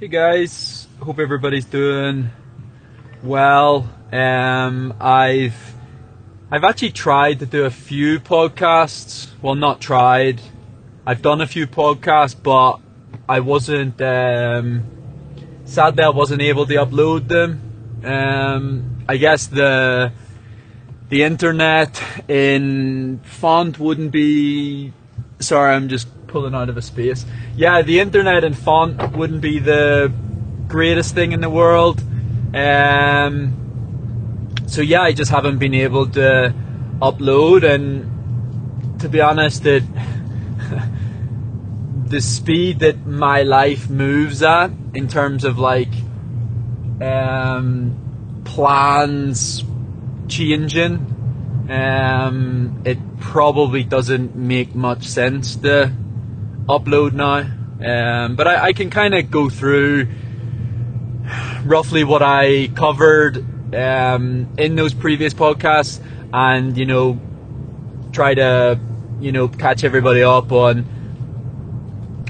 Hey guys, hope everybody's doing well. Um, I've I've actually tried to do a few podcasts. Well, not tried. I've done a few podcasts, but I wasn't. Um, sadly, I wasn't able to upload them. Um, I guess the the internet in font wouldn't be. Sorry, I'm just pulling out of a space. Yeah, the internet and font wouldn't be the greatest thing in the world. Um, so yeah, I just haven't been able to upload, and to be honest, it the speed that my life moves at in terms of like um, plans changing. Um, it probably doesn't make much sense to upload now. Um, but I, I can kind of go through roughly what I covered um, in those previous podcasts and, you know, try to, you know, catch everybody up on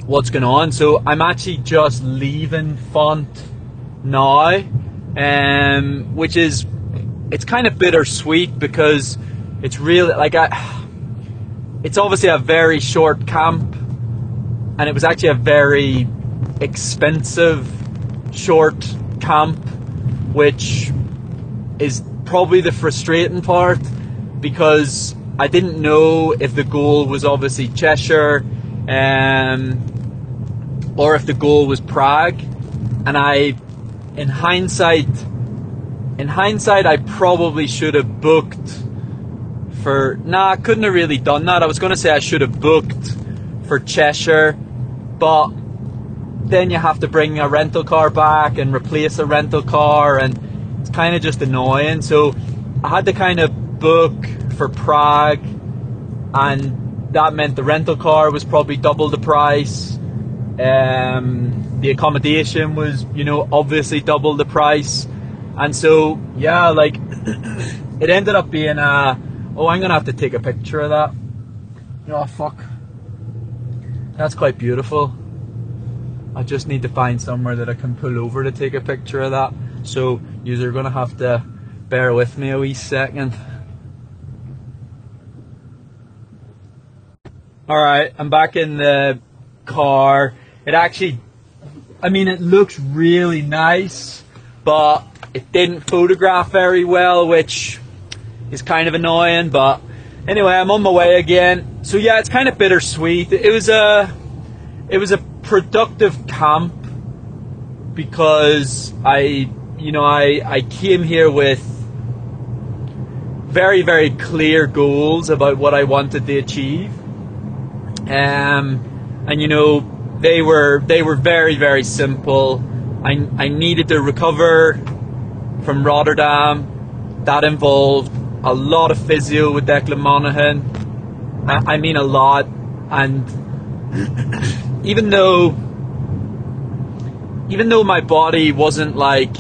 what's going on. So I'm actually just leaving Font now, um, which is, it's kind of bittersweet because it's really, like, I, it's obviously a very short camp and it was actually a very expensive short camp, which is probably the frustrating part because I didn't know if the goal was obviously Cheshire um, or if the goal was Prague, and I, in hindsight, in hindsight, I probably should have booked for. Nah, I couldn't have really done that. I was going to say I should have booked for Cheshire but then you have to bring a rental car back and replace a rental car, and it's kind of just annoying. So I had to kind of book for Prague, and that meant the rental car was probably double the price. Um, the accommodation was, you know, obviously double the price, and so yeah, like it ended up being a. Oh, I'm gonna have to take a picture of that. Oh fuck. That's quite beautiful. I just need to find somewhere that I can pull over to take a picture of that. So you're gonna have to bear with me a wee second. Alright, I'm back in the car. It actually, I mean, it looks really nice, but it didn't photograph very well, which is kind of annoying, but anyway, I'm on my way again. So yeah, it's kind of bittersweet. It was a, it was a productive camp because I, you know, I I came here with very very clear goals about what I wanted to achieve, um, and you know they were they were very very simple. I I needed to recover from Rotterdam. That involved a lot of physio with Declan Monaghan. I, I mean a lot, and even though even though my body wasn't like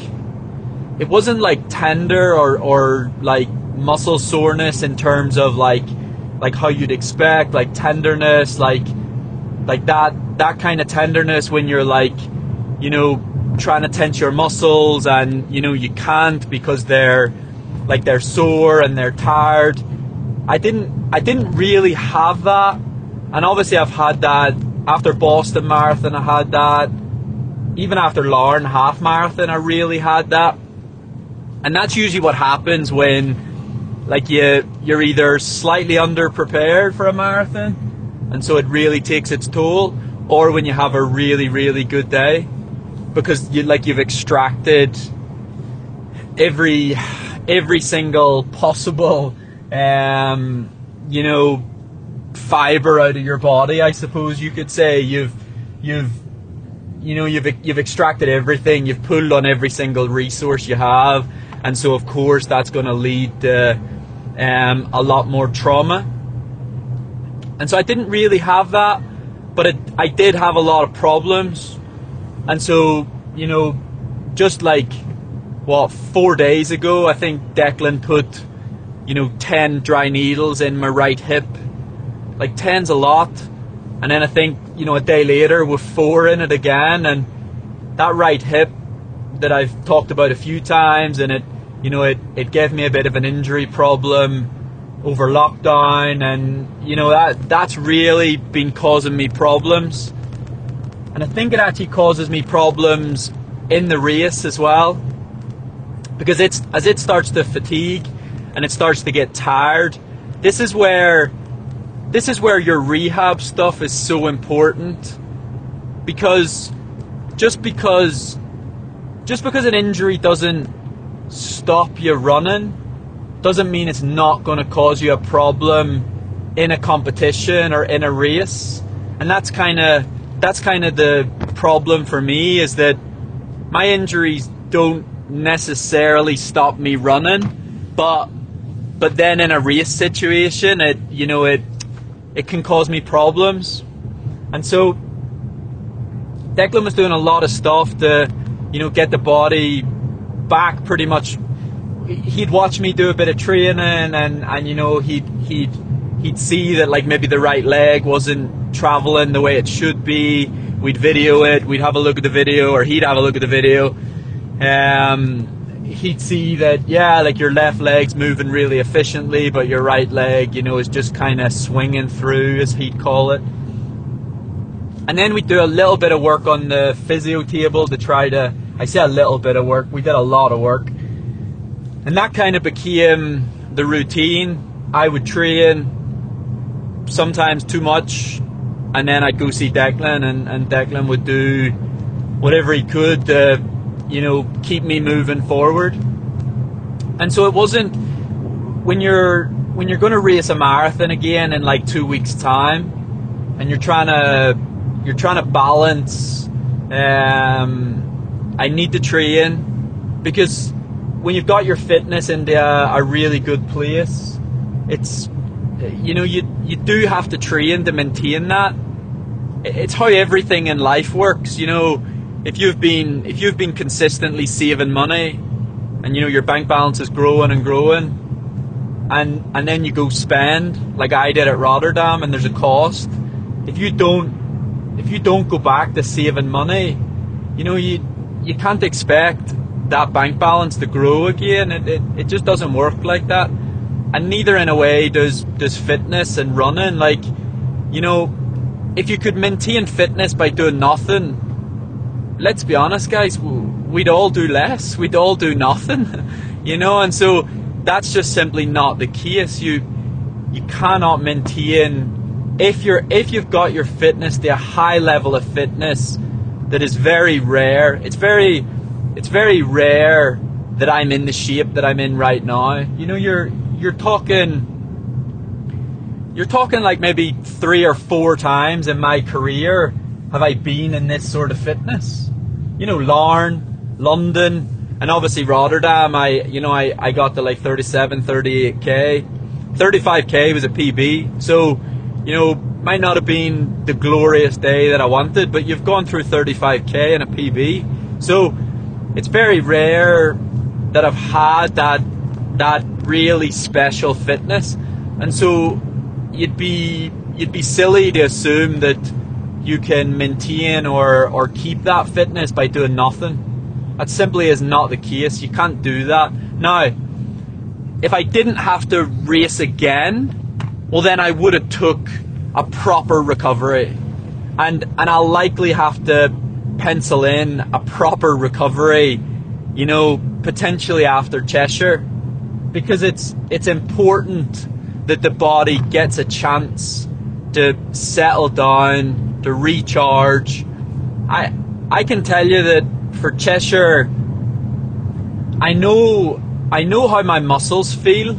it wasn't like tender or or like muscle soreness in terms of like like how you'd expect like tenderness like like that that kind of tenderness when you're like you know trying to tense your muscles and you know you can't because they're like they're sore and they're tired. I didn't I didn't really have that, and obviously I've had that after Boston Marathon. I had that. Even after Larne Half Marathon, I really had that. And that's usually what happens when, like you you're either slightly underprepared for a marathon, and so it really takes its toll, or when you have a really really good day, because you like you've extracted every every single possible, um, you know, fiber out of your body. I suppose you could say you've you've you know you've you've extracted everything. You've pulled on every single resource you have, and so of course that's going to lead to um, a lot more trauma. And so I didn't really have that, but it, I did have a lot of problems, and so you know, just like what four days ago, I think Declan put you know ten dry needles in my right hip. Like ten's a lot, and then I think you know a day later with four in it again, and that right hip that I've talked about a few times, and it, you know, it, it gave me a bit of an injury problem over lockdown, and you know that that's really been causing me problems, and I think it actually causes me problems in the race as well, because it's as it starts to fatigue and it starts to get tired. This is where this is where your rehab stuff is so important because just because just because an injury doesn't stop you running doesn't mean it's not going to cause you a problem in a competition or in a race and that's kind of that's kind of the problem for me is that my injuries don't necessarily stop me running but but then in a race situation it you know it it can cause me problems and so Declan was doing a lot of stuff to you know, get the body back pretty much. He'd watch me do a bit of training, and, and you know, he'd he'd he'd see that like maybe the right leg wasn't traveling the way it should be. We'd video it. We'd have a look at the video, or he'd have a look at the video. Um, he'd see that yeah, like your left leg's moving really efficiently, but your right leg, you know, is just kind of swinging through, as he'd call it. And then we'd do a little bit of work on the physio table to try to, I say a little bit of work, we did a lot of work. And that kind of became the routine. I would train sometimes too much, and then I'd go see Declan, and, and Declan would do whatever he could to, you know, keep me moving forward. And so it wasn't when you're when you're going to race a marathon again in like two weeks' time, and you're trying to you're trying to balance. Um, I need to train because when you've got your fitness into a, a really good place, it's you know you you do have to train to maintain that. It's how everything in life works. You know, if you've been if you've been consistently saving money, and you know your bank balance is growing and growing, and and then you go spend like I did at Rotterdam, and there's a cost. If you don't if you don't go back to saving money, you know, you you can't expect that bank balance to grow again. It, it, it just doesn't work like that. And neither in a way does does fitness and running. Like, you know, if you could maintain fitness by doing nothing, let's be honest, guys, we'd all do less. We'd all do nothing, you know. And so that's just simply not the case. You you cannot maintain if you're if you've got your fitness the high level of fitness that is very rare it's very it's very rare that I'm in the shape that I'm in right now you know you're you're talking you're talking like maybe three or four times in my career have I been in this sort of fitness you know Larne London and obviously Rotterdam I you know I, I got to like 37 38k 35k was a PB so you know, might not have been the glorious day that I wanted, but you've gone through 35k and a PB. So it's very rare that I've had that that really special fitness. And so you'd be you'd be silly to assume that you can maintain or, or keep that fitness by doing nothing. That simply is not the case. You can't do that. Now, if I didn't have to race again, well then I would have took a proper recovery. And and I'll likely have to pencil in a proper recovery, you know, potentially after Cheshire. Because it's it's important that the body gets a chance to settle down, to recharge. I I can tell you that for Cheshire I know I know how my muscles feel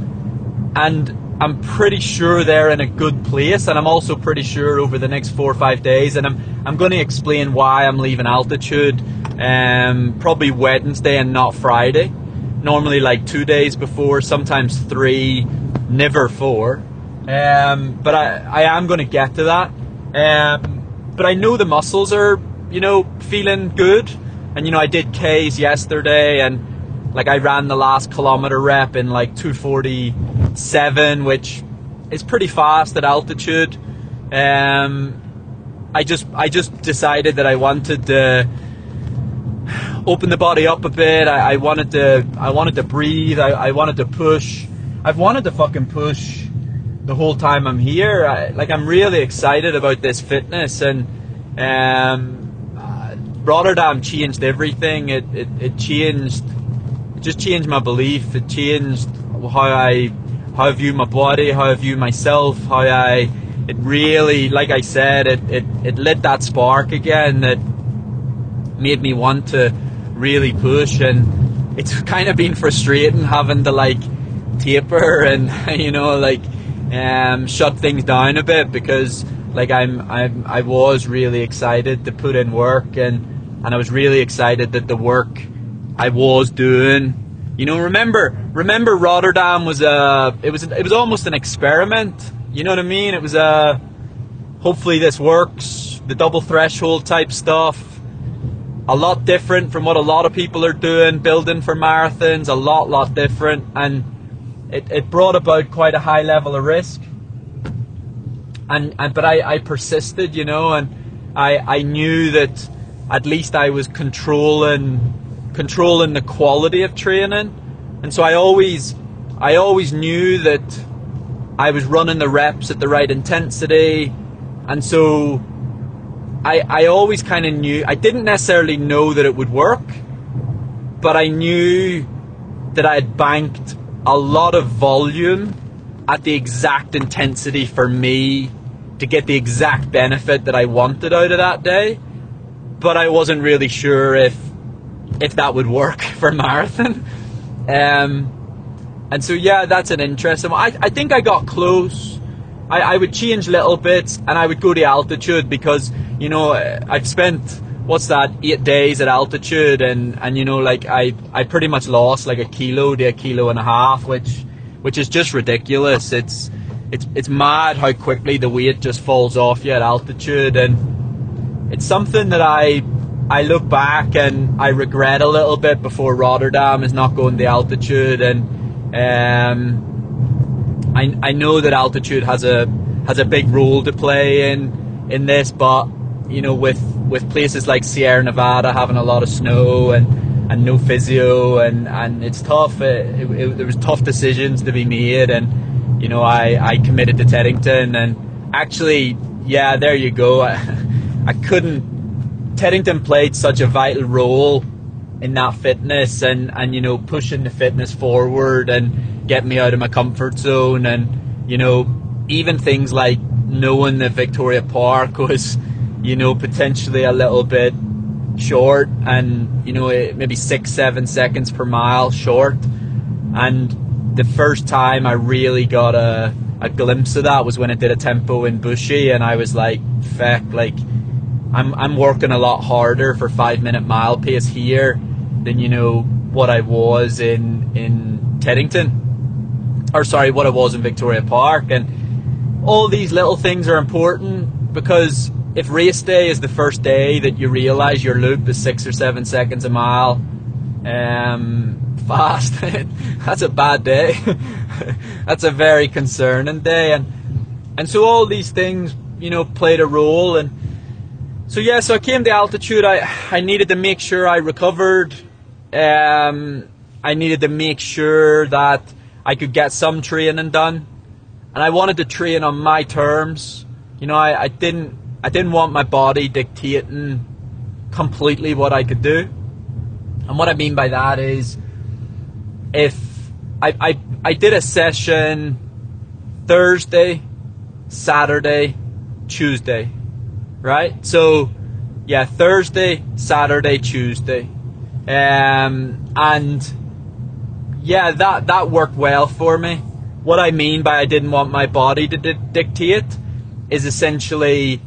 and I'm pretty sure they're in a good place, and I'm also pretty sure over the next four or five days, and I'm I'm going to explain why I'm leaving altitude, um, probably Wednesday and not Friday. Normally like two days before, sometimes three, never four. Um, but I I am going to get to that. Um, but I know the muscles are you know feeling good, and you know I did K's yesterday, and like I ran the last kilometer rep in like 240 seven, which is pretty fast at altitude. Um, I just I just decided that I wanted to open the body up a bit. I, I wanted to I wanted to breathe. I, I wanted to push. I've wanted to fucking push the whole time I'm here. I, like I'm really excited about this fitness and um, uh, Rotterdam changed everything. It, it it changed. It just changed my belief. It changed how I how I view my body, how I view myself, how I it really, like I said, it, it, it lit that spark again that made me want to really push. And it's kind of been frustrating having to like taper and, you know, like um, shut things down a bit because like I'm, I'm I was really excited to put in work and and I was really excited that the work I was doing you know remember remember Rotterdam was a it was it was almost an experiment you know what I mean? It was a hopefully this works. The double threshold type stuff. A lot different from what a lot of people are doing, building for marathons. A lot, lot different, and it, it brought about quite a high level of risk. And, and but I, I persisted, you know, and I I knew that at least I was controlling controlling the quality of training, and so I always I always knew that I was running the reps at the right intensity, and so I I always kind of knew I didn't necessarily know that it would work, but I knew that I had banked a lot of volume at the exact intensity for me to get the exact benefit that I wanted out of that day. But I wasn't really sure if if that would work for marathon. Um, and so yeah, that's an interesting one. I, I think I got close. I, I would change little bits and I would go to altitude because, you know, I've spent what's that, eight days at altitude? And, and you know, like I I pretty much lost like a kilo to a kilo and a half, which which is just ridiculous. It's it's it's mad how quickly the weight just falls off you at altitude. And it's something that I I look back and I regret a little bit before Rotterdam is not going the altitude. And um, I, I know that altitude has a has a big role to play in in this, but you know, with with places like Sierra Nevada having a lot of snow and and no physio and and it's tough. It, it, it, there was tough decisions to be made, and you know, I I committed to Teddington, and actually, yeah, there you go. I, I couldn't. Teddington played such a vital role in that fitness and, and you know pushing the fitness forward and getting me out of my comfort zone and you know even things like knowing that Victoria Park was you know potentially a little bit short and you know eh, maybe six seven seconds per mile short. And the first time I really got a, a glimpse of that was when I did a tempo in Bushy and I was like feck like I'm, I'm working a lot harder for five minute mile pace here than you know what I was in in Teddington, or sorry, what I was in Victoria Park, and all these little things are important because if race day is the first day that you realise your loop is six or seven seconds a mile um, fast, that's a bad day. that's a very concerning day, and and so all these things you know played a role and. So yeah, so I came to altitude. I I needed to make sure I recovered um, I needed to make sure that I could get some training done, and I wanted to train on my terms. You know, I, I didn't I didn't want my body dictating completely what I could do. And what I mean by that is, if I, I, I did a session Thursday, Saturday, Tuesday, right? So, yeah, Thursday, Saturday, Tuesday. Um, and yeah, that that worked well for me. What I mean by I didn't want my body to di- dictate is essentially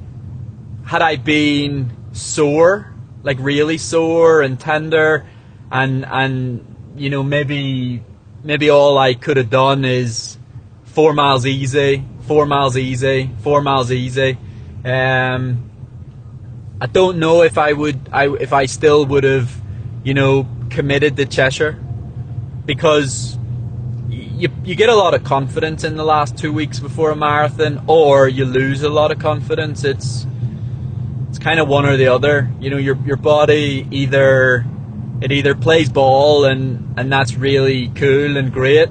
had I been sore, like really sore and tender, and and you know maybe maybe all I could have done is four miles easy, four miles easy, four miles easy. Um, I don't know if I would, I if I still would have you know, committed to Cheshire because you, you get a lot of confidence in the last two weeks before a marathon, or you lose a lot of confidence. It's kind of one or the other. You know, your your body either it either plays ball and and that's really cool and great,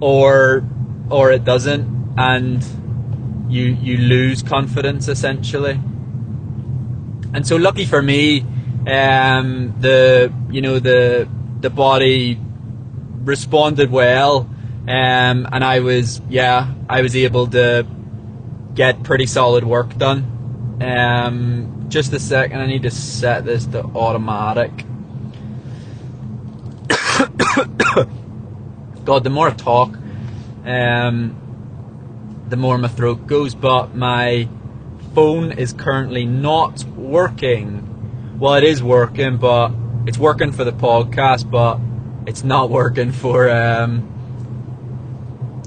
or or it doesn't, and you you lose confidence essentially. And so lucky for me, um, the you know the the body responded well, um, and I was yeah I was able to get pretty solid work done. Um, just a second, I need to set this to automatic. God, the more I talk, um, the more my throat goes. But my phone is currently not working. Well, it is working, but it's working for the podcast, but it's not working for um,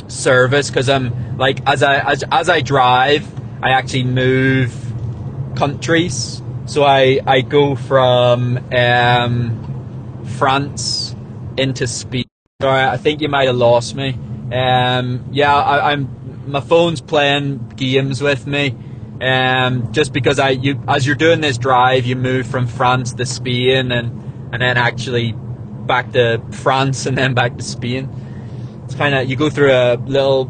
service because I'm like as I as, as I drive, I actually move countries. So I I go from um, France into Spain. Sorry, I think you might have lost me. Um, yeah, I, I'm my phone's playing games with me. Um, just because I you as you're doing this drive, you move from France to Spain and and then actually back to France and then back to Spain. It's kind of you go through a little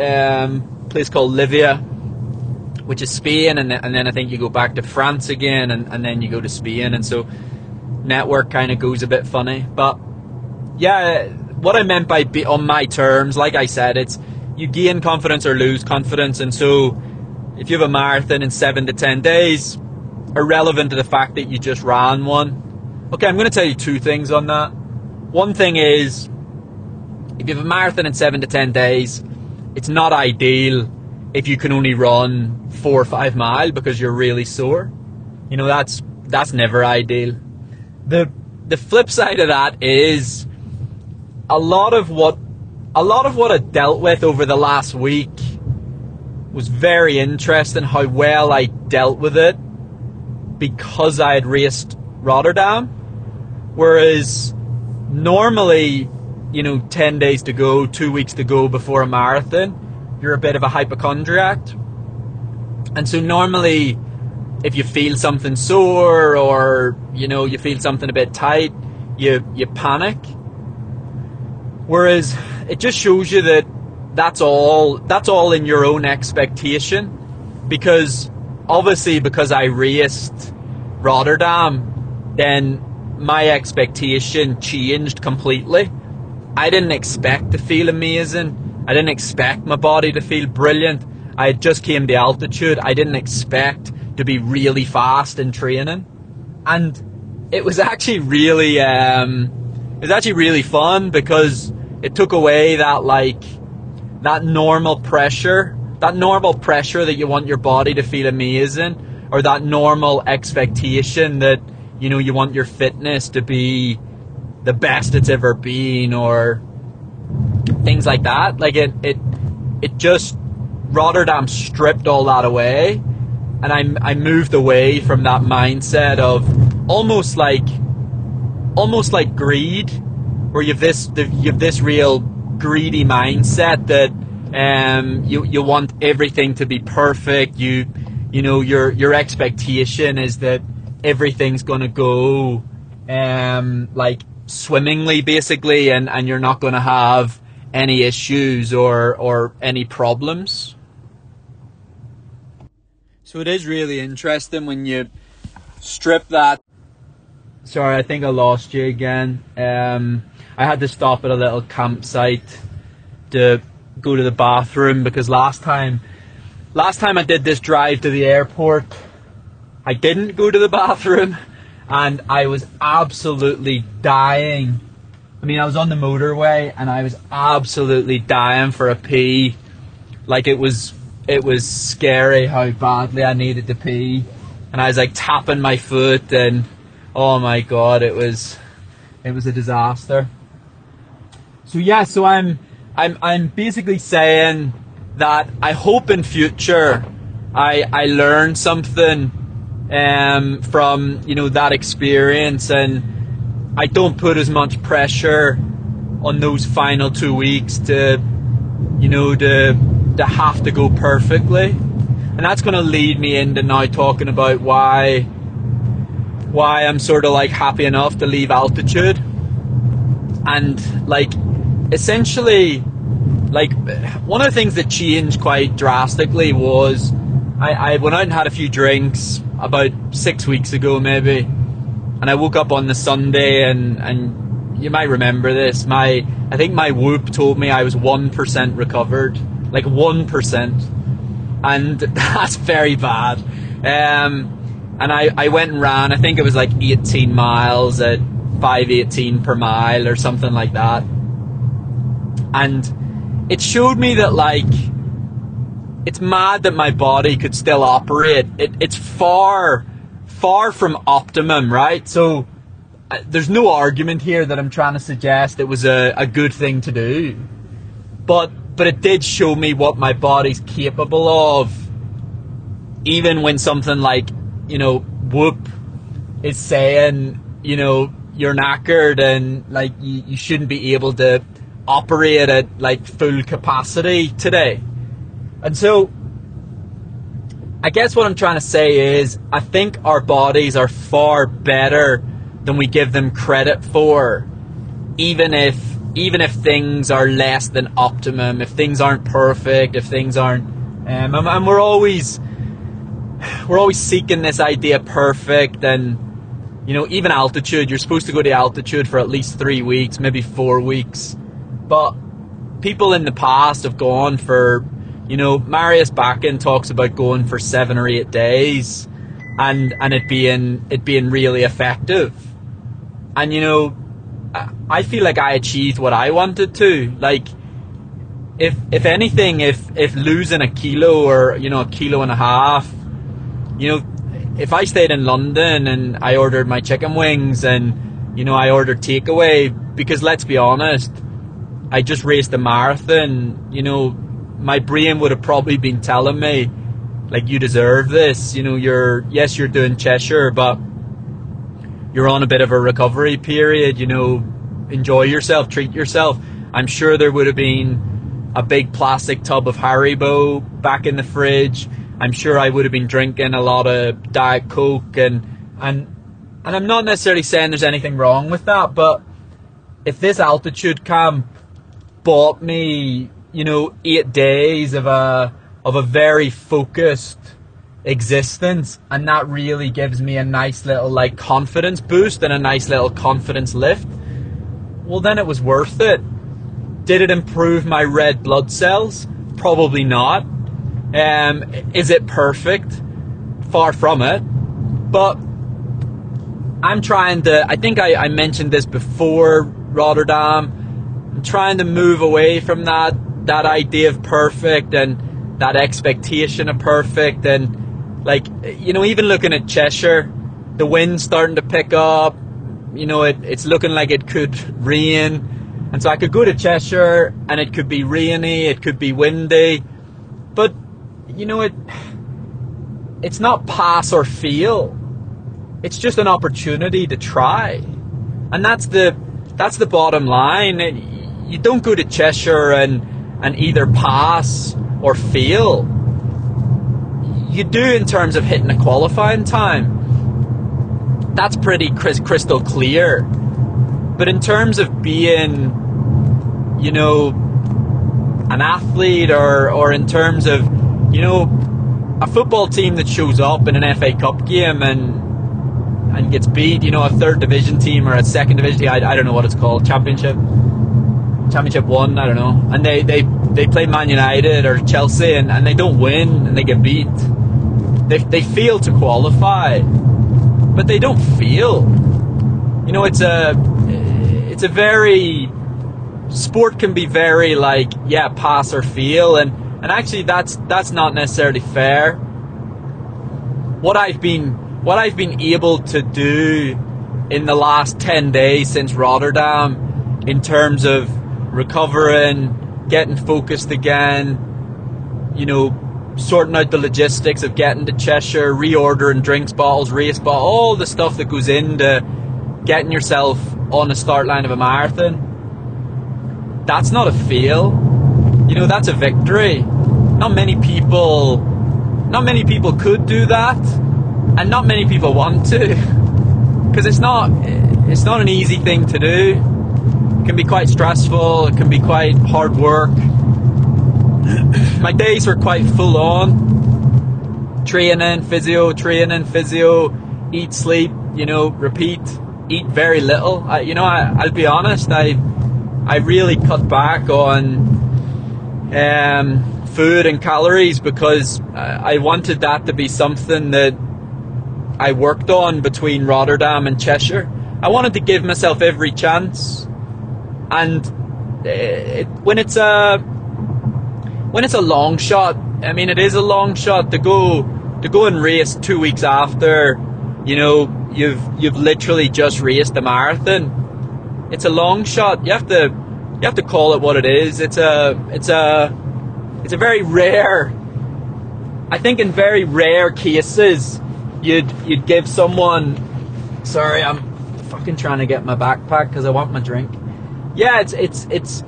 um, place called Llívia, which is Spain, and, and then I think you go back to France again, and, and then you go to Spain, and so network kind of goes a bit funny. But yeah, what I meant by be on my terms, like I said, it's you gain confidence or lose confidence, and so if you have a marathon in seven to ten days, irrelevant to the fact that you just ran one. Okay, I'm going to tell you two things on that. One thing is if you have a marathon in seven to ten days, it's not ideal if you can only run four or five mile because you're really sore. You know that's that's never ideal. The the flip side of that is a lot of what a lot of what I dealt with over the last week was very interesting how well I dealt with it because I had raced Rotterdam. Whereas normally you know, 10 days to go, two weeks to go before a marathon, you're a bit of a hypochondriac. And so normally, if you feel something sore or, you know, you feel something a bit tight, you, you panic. Whereas it just shows you that that's all, that's all in your own expectation. Because obviously, because I raced Rotterdam, then my expectation changed completely I didn't expect to feel amazing. I didn't expect my body to feel brilliant. I just came to altitude. I didn't expect to be really fast in training. And it was actually really, um, it was actually really fun because it took away that like, that normal pressure, that normal pressure that you want your body to feel amazing or that normal expectation that, you know, you want your fitness to be the best it's ever been or things like that. Like it, it, it just Rotterdam stripped all that away, and I, I moved away from that mindset of almost like, almost like greed, where you have this, you have this real greedy mindset that um, you you want everything to be perfect. You you know your your expectation is that everything's gonna go um, like swimmingly basically and, and you're not going to have any issues or or any problems. So it is really interesting when you strip that. Sorry i think i lost you again. Um, i had to stop at a little campsite to go to the bathroom because last time last time i did this drive to the airport i didn't go to the bathroom and I was absolutely dying. I mean, I was on the motorway and I was absolutely dying for a pee. Like it was, it was scary how badly I needed to pee, and I was like tapping my foot, and oh my god, it was, it was a disaster. So yeah, so I'm, I'm, I'm basically saying that I hope in future I, I learn something um, from you know that experience, and I don't put as much pressure on those final two weeks to you know to to have to go perfectly, and that's going to lead me into now talking about why why I'm sort of like happy enough to leave altitude. And like essentially like one of the things that changed quite drastically was I, I went out and had a few drinks about six weeks ago maybe and I woke up on the Sunday and and you might remember this. My I think my whoop told me I was one percent recovered like one percent. And that's very bad. Um, and I, I went and ran I think it was like 18 miles at 518 per mile or something like that. And it showed me that like it's mad that my body could still operate. It, it's far, far from optimum, right? So uh, there's no argument here that I'm trying to suggest it was a, a good thing to do, but but it did show me what my body's capable of. Even when something like you know whoop is saying you know you're knackered and like you, you shouldn't be able to operate at like full capacity today. And so I guess what I'm trying to say is I think our bodies are far better than we give them credit for. Even if even if things are less than optimum, if things aren't perfect, if things aren't um, and, and we're always we're always seeking this idea perfect and you know even altitude you're supposed to go to altitude for at least 3 weeks, maybe 4 weeks. But people in the past have gone for, you know, Marius Bakken talks about going for seven or eight days, and and it being it being really effective. And you know, I feel like I achieved what I wanted to. Like, if if anything, if if losing a kilo or you know a kilo and a half, you know, if I stayed in London and I ordered my chicken wings and you know I ordered takeaway because let's be honest I just raced a marathon, you know, my brain would have probably been telling me, like, you deserve this. You know, you're, yes, you're doing Cheshire, but you're on a bit of a recovery period, you know, enjoy yourself, treat yourself. I'm sure there would have been a big plastic tub of Haribo back in the fridge. I'm sure I would have been drinking a lot of Diet Coke and, and, and I'm not necessarily saying there's anything wrong with that, but if this altitude camp bought me, you know, eight days of a of a very focused existence, and that really gives me a nice little like confidence boost and a nice little confidence lift. Well, then it was worth it. Did it improve my red blood cells? Probably not. Um, is it perfect? Far from it. But I'm trying to. I think I, I mentioned this before Rotterdam i'm trying to move away from that that idea of perfect and that expectation of perfect and like you know even looking at Cheshire the wind's starting to pick up. You know it, it's looking like it could rain. And so I could go to Cheshire and it could be rainy it could be windy. But you know it it's not pass or fail. It's just an opportunity to try. And that's the that's the bottom line. You don't go to Cheshire and and either pass or fail. You do in terms of hitting a qualifying time. That's pretty crystal clear. But in terms of being, you know, an athlete or, or in terms of, you know, a football team that shows up in an FA Cup game and and gets beat, you know, a third division team or a second division, I, I don't know what it's called, championship Championship one, I don't know, and they they they play Man United or Chelsea and, and they don't win and they get beat. They they fail to qualify, but they don't feel. You know, it's a it's a very sport can be very like yeah pass or feel and and actually that's that's not necessarily fair. What I've been what I've been able to do in the last 10 days since Rotterdam in terms of recovering, getting focused again, you know, sorting out the logistics of getting to Cheshire, reordering drinks bottles, race bottles, all the stuff that goes into getting yourself on the start line of a marathon. That's not a fail. You know, that's a victory. Not many people not many people could do that and not many people want to. because it's not it's not an easy thing to do. It can be quite stressful. It can be quite hard work. My days were quite full on. Training, physio, training, physio, eat, sleep, you know, repeat, eat very little. I, you know, I, I'll be honest. I I really cut back on um, food and calories because I wanted that to be something that I worked on between Rotterdam and Cheshire. I wanted to give myself every chance, and eh, it, when it's a when it's a long shot, I mean it is a long shot to go to go and race two weeks after, you know, you've you've literally just raced a marathon. It's a long shot. You have to you have to call it what it is. It's a it's a it's a very rare. I think in very rare cases, you'd you'd give someone. Sorry, I'm fucking trying to get my backpack because I want my drink. Yeah, it's it's it's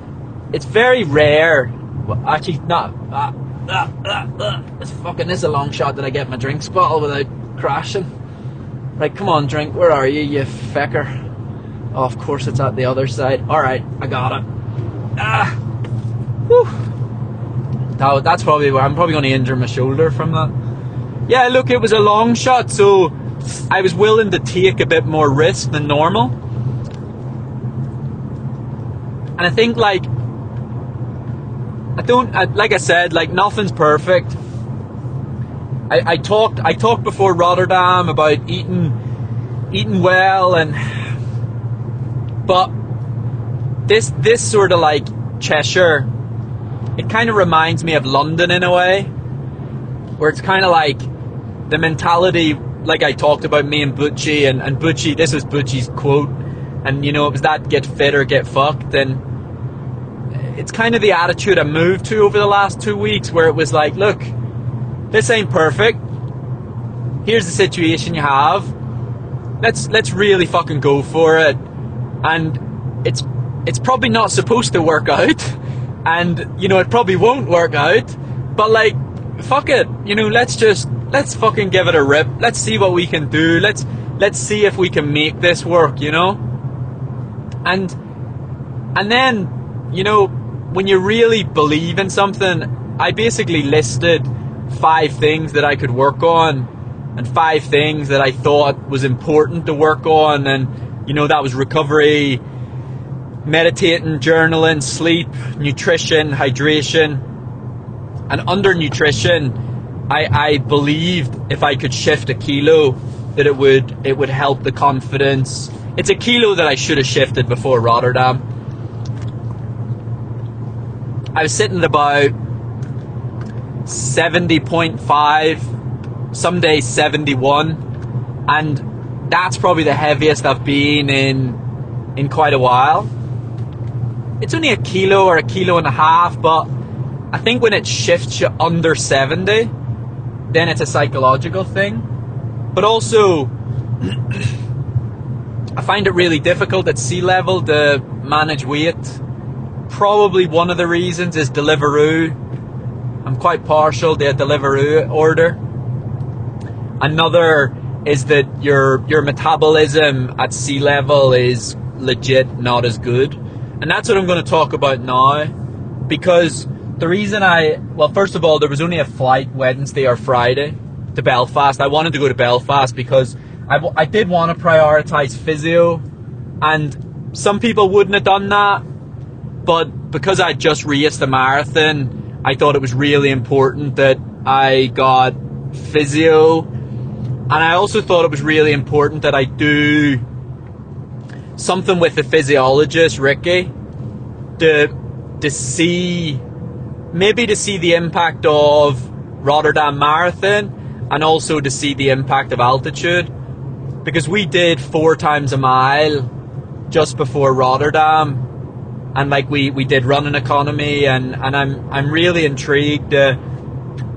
it's very rare. Well, actually, not. Uh, uh, uh, uh, it's fucking is a long shot that I get my drinks bottle without crashing. Right, come on, drink. Where are you, you fecker? Oh, of course it's at the other side. All right, I got it. Ah, whew. That, that's probably where I'm probably going to injure my shoulder from that. Yeah, look, it was a long shot, so I was willing to take a bit more risk than normal. And I think, like, I don't, I, like I said, like, nothing's perfect. I, I talked, I talked before Rotterdam about eating, eating well, and but this, this sort of like Cheshire, it kind of reminds me of London in a way, where it's kind of like the mentality like I talked about me and Butchie and, and Butchie, this was Butchie's quote, and you know, it was that get fit or get fucked, and it's kind of the attitude I moved to over the last two weeks where it was like, look, this ain't perfect. Here's the situation you have. Let's let's really fucking go for it. And it's it's probably not supposed to work out. And you know, it probably won't work out. But like, fuck it. You know, let's just let's fucking give it a rip. Let's see what we can do. Let's let's see if we can make this work, you know? And and then, you know, when you really believe in something, I basically listed five things that I could work on and five things that I thought was important to work on and you know that was recovery, meditating, journaling, sleep, nutrition, hydration. And under nutrition, I, I believed if I could shift a kilo that it would it would help the confidence. It's a kilo that I should have shifted before Rotterdam. I was sitting at about 70.5, some days 71, and that's probably the heaviest I've been in in quite a while. It's only a kilo or a kilo and a half, but I think when it shifts you under 70, then it's a psychological thing. But also, I find it really difficult at sea level to manage weight. Probably one of the reasons is Deliveroo. I'm quite partial to a Deliveroo order. Another is that your your metabolism at sea level is legit not as good. And that's what I'm going to talk about now because the reason I, well, first of all, there was only a flight Wednesday or Friday to Belfast. I wanted to go to Belfast because I, I did want to prioritize physio, and some people wouldn't have done that, but because I just raced the marathon, I thought it was really important that I got physio, and I also thought it was really important that I do something with the physiologist, Ricky, to to see maybe to see the impact of Rotterdam Marathon and also to see the impact of altitude. Because we did four times a mile just before Rotterdam and like we, we did run an economy and, and I'm I'm really intrigued uh,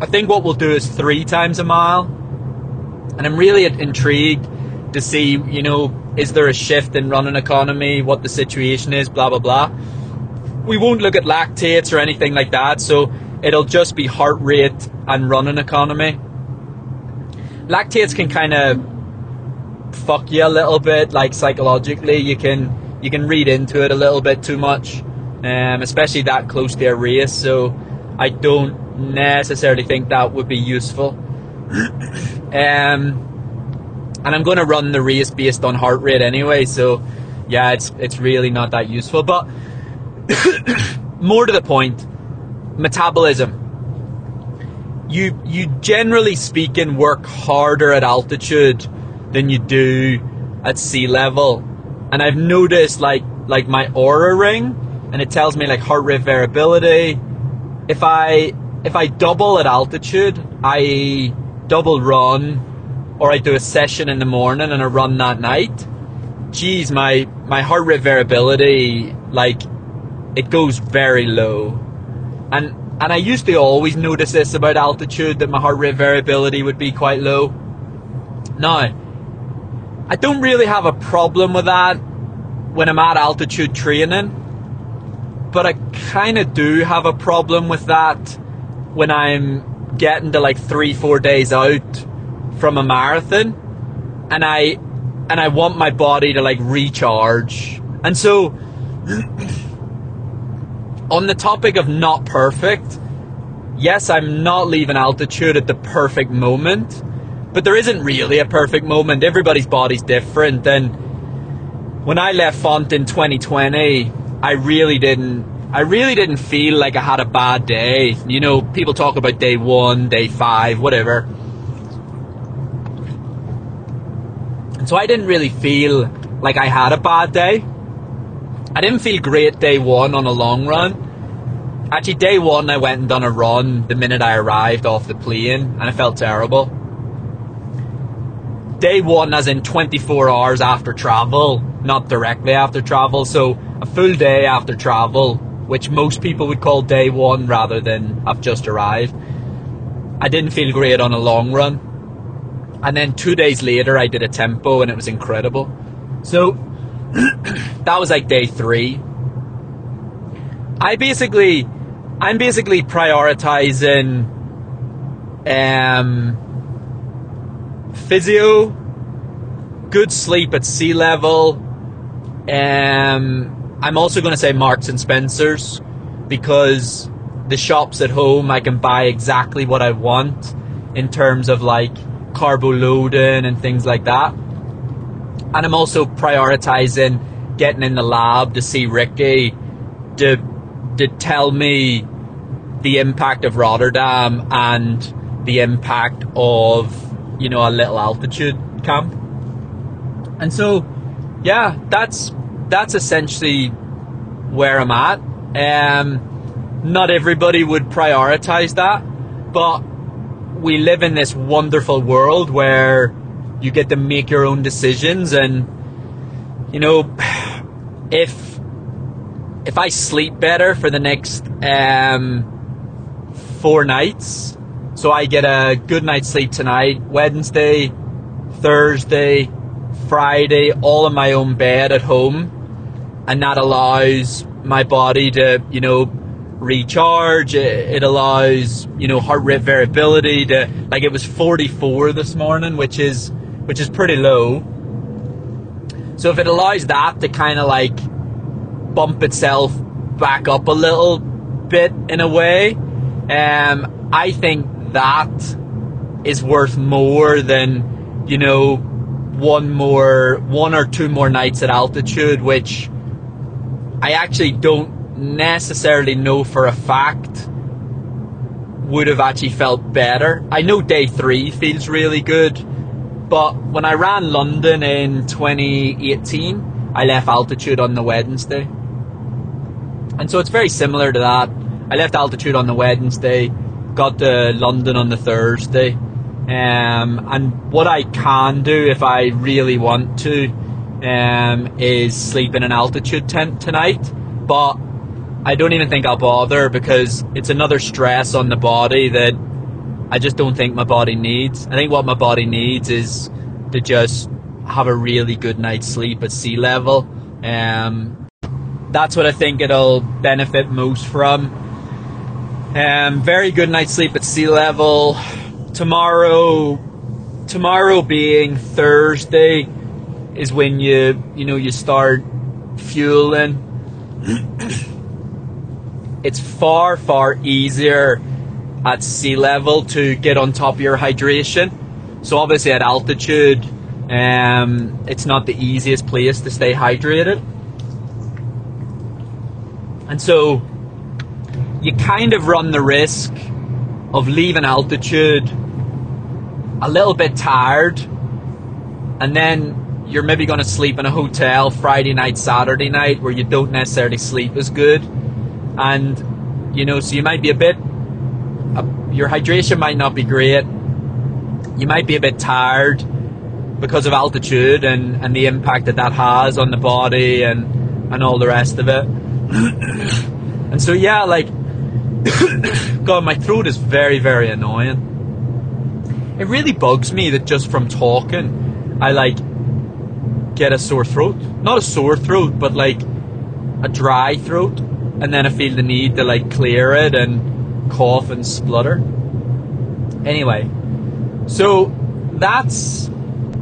I think what we'll do is three times a mile and I'm really intrigued to see you know is there a shift in running economy what the situation is blah blah blah we won't look at lactates or anything like that, so it'll just be heart rate and running economy. Lactates can kind of fuck you a little bit, like psychologically. You can you can read into it a little bit too much, um, especially that close to a race. So I don't necessarily think that would be useful. um, and I'm going to run the race based on heart rate anyway. So yeah, it's it's really not that useful. But more to the point, metabolism. You you generally speaking work harder at altitude than you do at sea level. And I've noticed like like my Oura ring and it tells me like heart rate variability. If I if I double at altitude, I double run or I do a session in the morning and a run that night, geez, my my heart rate variability like it goes very low. And and I used to always notice this about altitude that my heart rate variability would be quite low. Now, I don't really have a problem with that when I'm at altitude training, but I kind of do have a problem with that when I'm getting to like three, four days out from a marathon, and I and I want my body to like recharge, and so on the topic of not perfect, yes, I'm not leaving altitude at the perfect moment but there isn't really a perfect moment. Everybody's body's different. And when I left Font in 2020, I really didn't. I really didn't feel like I had a bad day. You know, people talk about day one, day five, whatever. And so I didn't really feel like I had a bad day. I didn't feel great day one on a long run. Actually, day one, I went and done a run the minute I arrived off the plane, and I felt terrible day one as in 24 hours after travel, not directly after travel. So a full day after travel, which most people would call day one rather than I've just arrived. I didn't feel great on a long run. And then two days later, I did a tempo and it was incredible. So that was like day three. I basically, I'm basically prioritizing um, physio, good sleep at sea level. Um, I'm also going to say Marks and Spencers because the shops at home I can buy exactly what I want in terms of like carbo loading and things like that. And I'm also prioritizing getting in the lab to see Ricky to to tell me the impact of Rotterdam and the impact of you know, a little altitude camp. And so, yeah, that's that's essentially where I'm at. Um, not everybody would prioritize that, but we live in this wonderful world where you get to make your own decisions, and you know, if if I sleep better for the next um, four nights, so I get a good night's sleep tonight, Wednesday, Thursday, Friday, all in my own bed at home. And that allows my body to, you know, recharge. It, allows, you know, heart rate variability to, like it was 44 this morning, which is, which is pretty low. So if it allows that to kind of like bump itself back up a little bit in a way, um, I think that is worth more than, you know, one more, one or two more nights at altitude, which I actually don't necessarily know for a fact would have actually felt better. I know day three feels really good, but when I ran London in 2018, I left altitude on the Wednesday. And so it's very similar to that. I left altitude on the Wednesday got to London on the Thursday. Um, and what I can do if I really want to um, is sleep in an altitude tent tonight. But I don't even think I'll bother because it's another stress on the body that I just don't think my body needs. I think what my body needs is to just have a really good night's sleep at sea level. Um, that's what I think it'll benefit most from. Um, very good night's sleep at sea level. Tomorrow, tomorrow being Thursday, is when you you know you start fueling. it's far far easier at sea level to get on top of your hydration. So obviously at altitude, um, it's not the easiest place to stay hydrated. And so you kind of run the risk of leaving altitude a little bit tired and then you're maybe going to sleep in a hotel Friday night, Saturday night where you don't necessarily sleep as good. And, you know, so you might be a bit, uh, your hydration might not be great. You might be a bit tired because of altitude and, and the impact that that has on the body and, and all the rest of it. and so, yeah, like, God, my throat is very, very annoying. It really bugs me that just from talking, I like get a sore throat. Not a sore throat, but like a dry throat. And then I feel the need to like clear it and cough and splutter. Anyway, so that's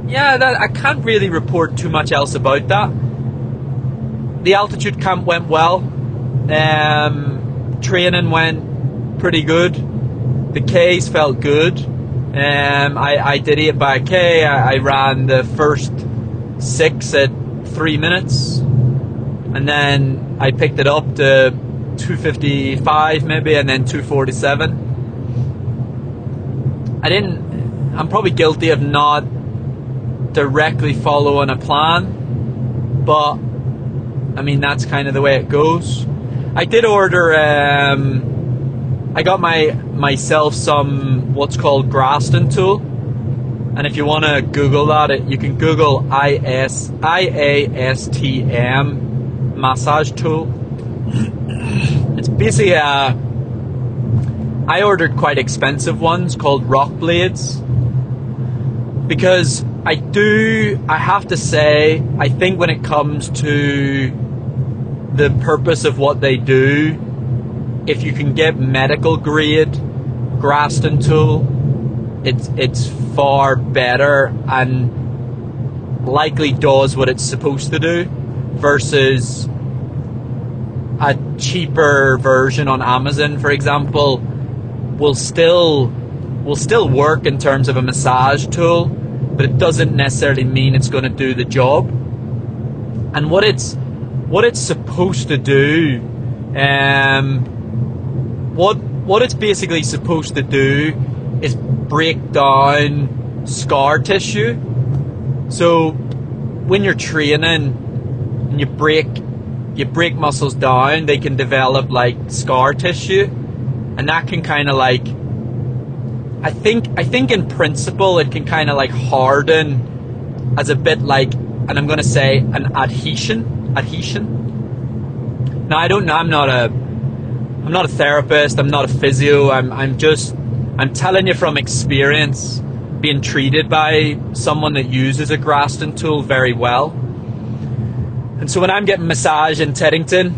yeah, that, I can't really report too much else about that. The altitude camp went well. Um, training went pretty good. The K's felt good. Um, I, I did 8 by K. I, I ran the first six at three minutes. And then I picked it up to 255 maybe and then 247. I didn't, I'm probably guilty of not directly following a plan, but I mean, that's kind of the way it goes. I did order, um, I got my myself some what's called Graston tool. And if you want to Google that, it, you can Google IS, IASTM massage tool. It's basically a. I ordered quite expensive ones called RockBlades because I do, I have to say, I think when it comes to the purpose of what they do, if you can get medical grade Graston tool, it's it's far better and likely does what it's supposed to do versus a cheaper version on Amazon, for example, will still will still work in terms of a massage tool, but it doesn't necessarily mean it's going to do the job. And what it's what it's supposed to do, um, what what it's basically supposed to do is break down scar tissue. So when you're training and you break you break muscles down, they can develop like scar tissue, and that can kind of like I think I think in principle it can kind of like harden as a bit like, and I'm gonna say an adhesion adhesion. Now I don't know. I'm not a I'm not a therapist. I'm not a physio. I'm I'm just I'm telling you from experience, being treated by someone that uses a Graston tool very well. And so when I'm getting massage in Teddington,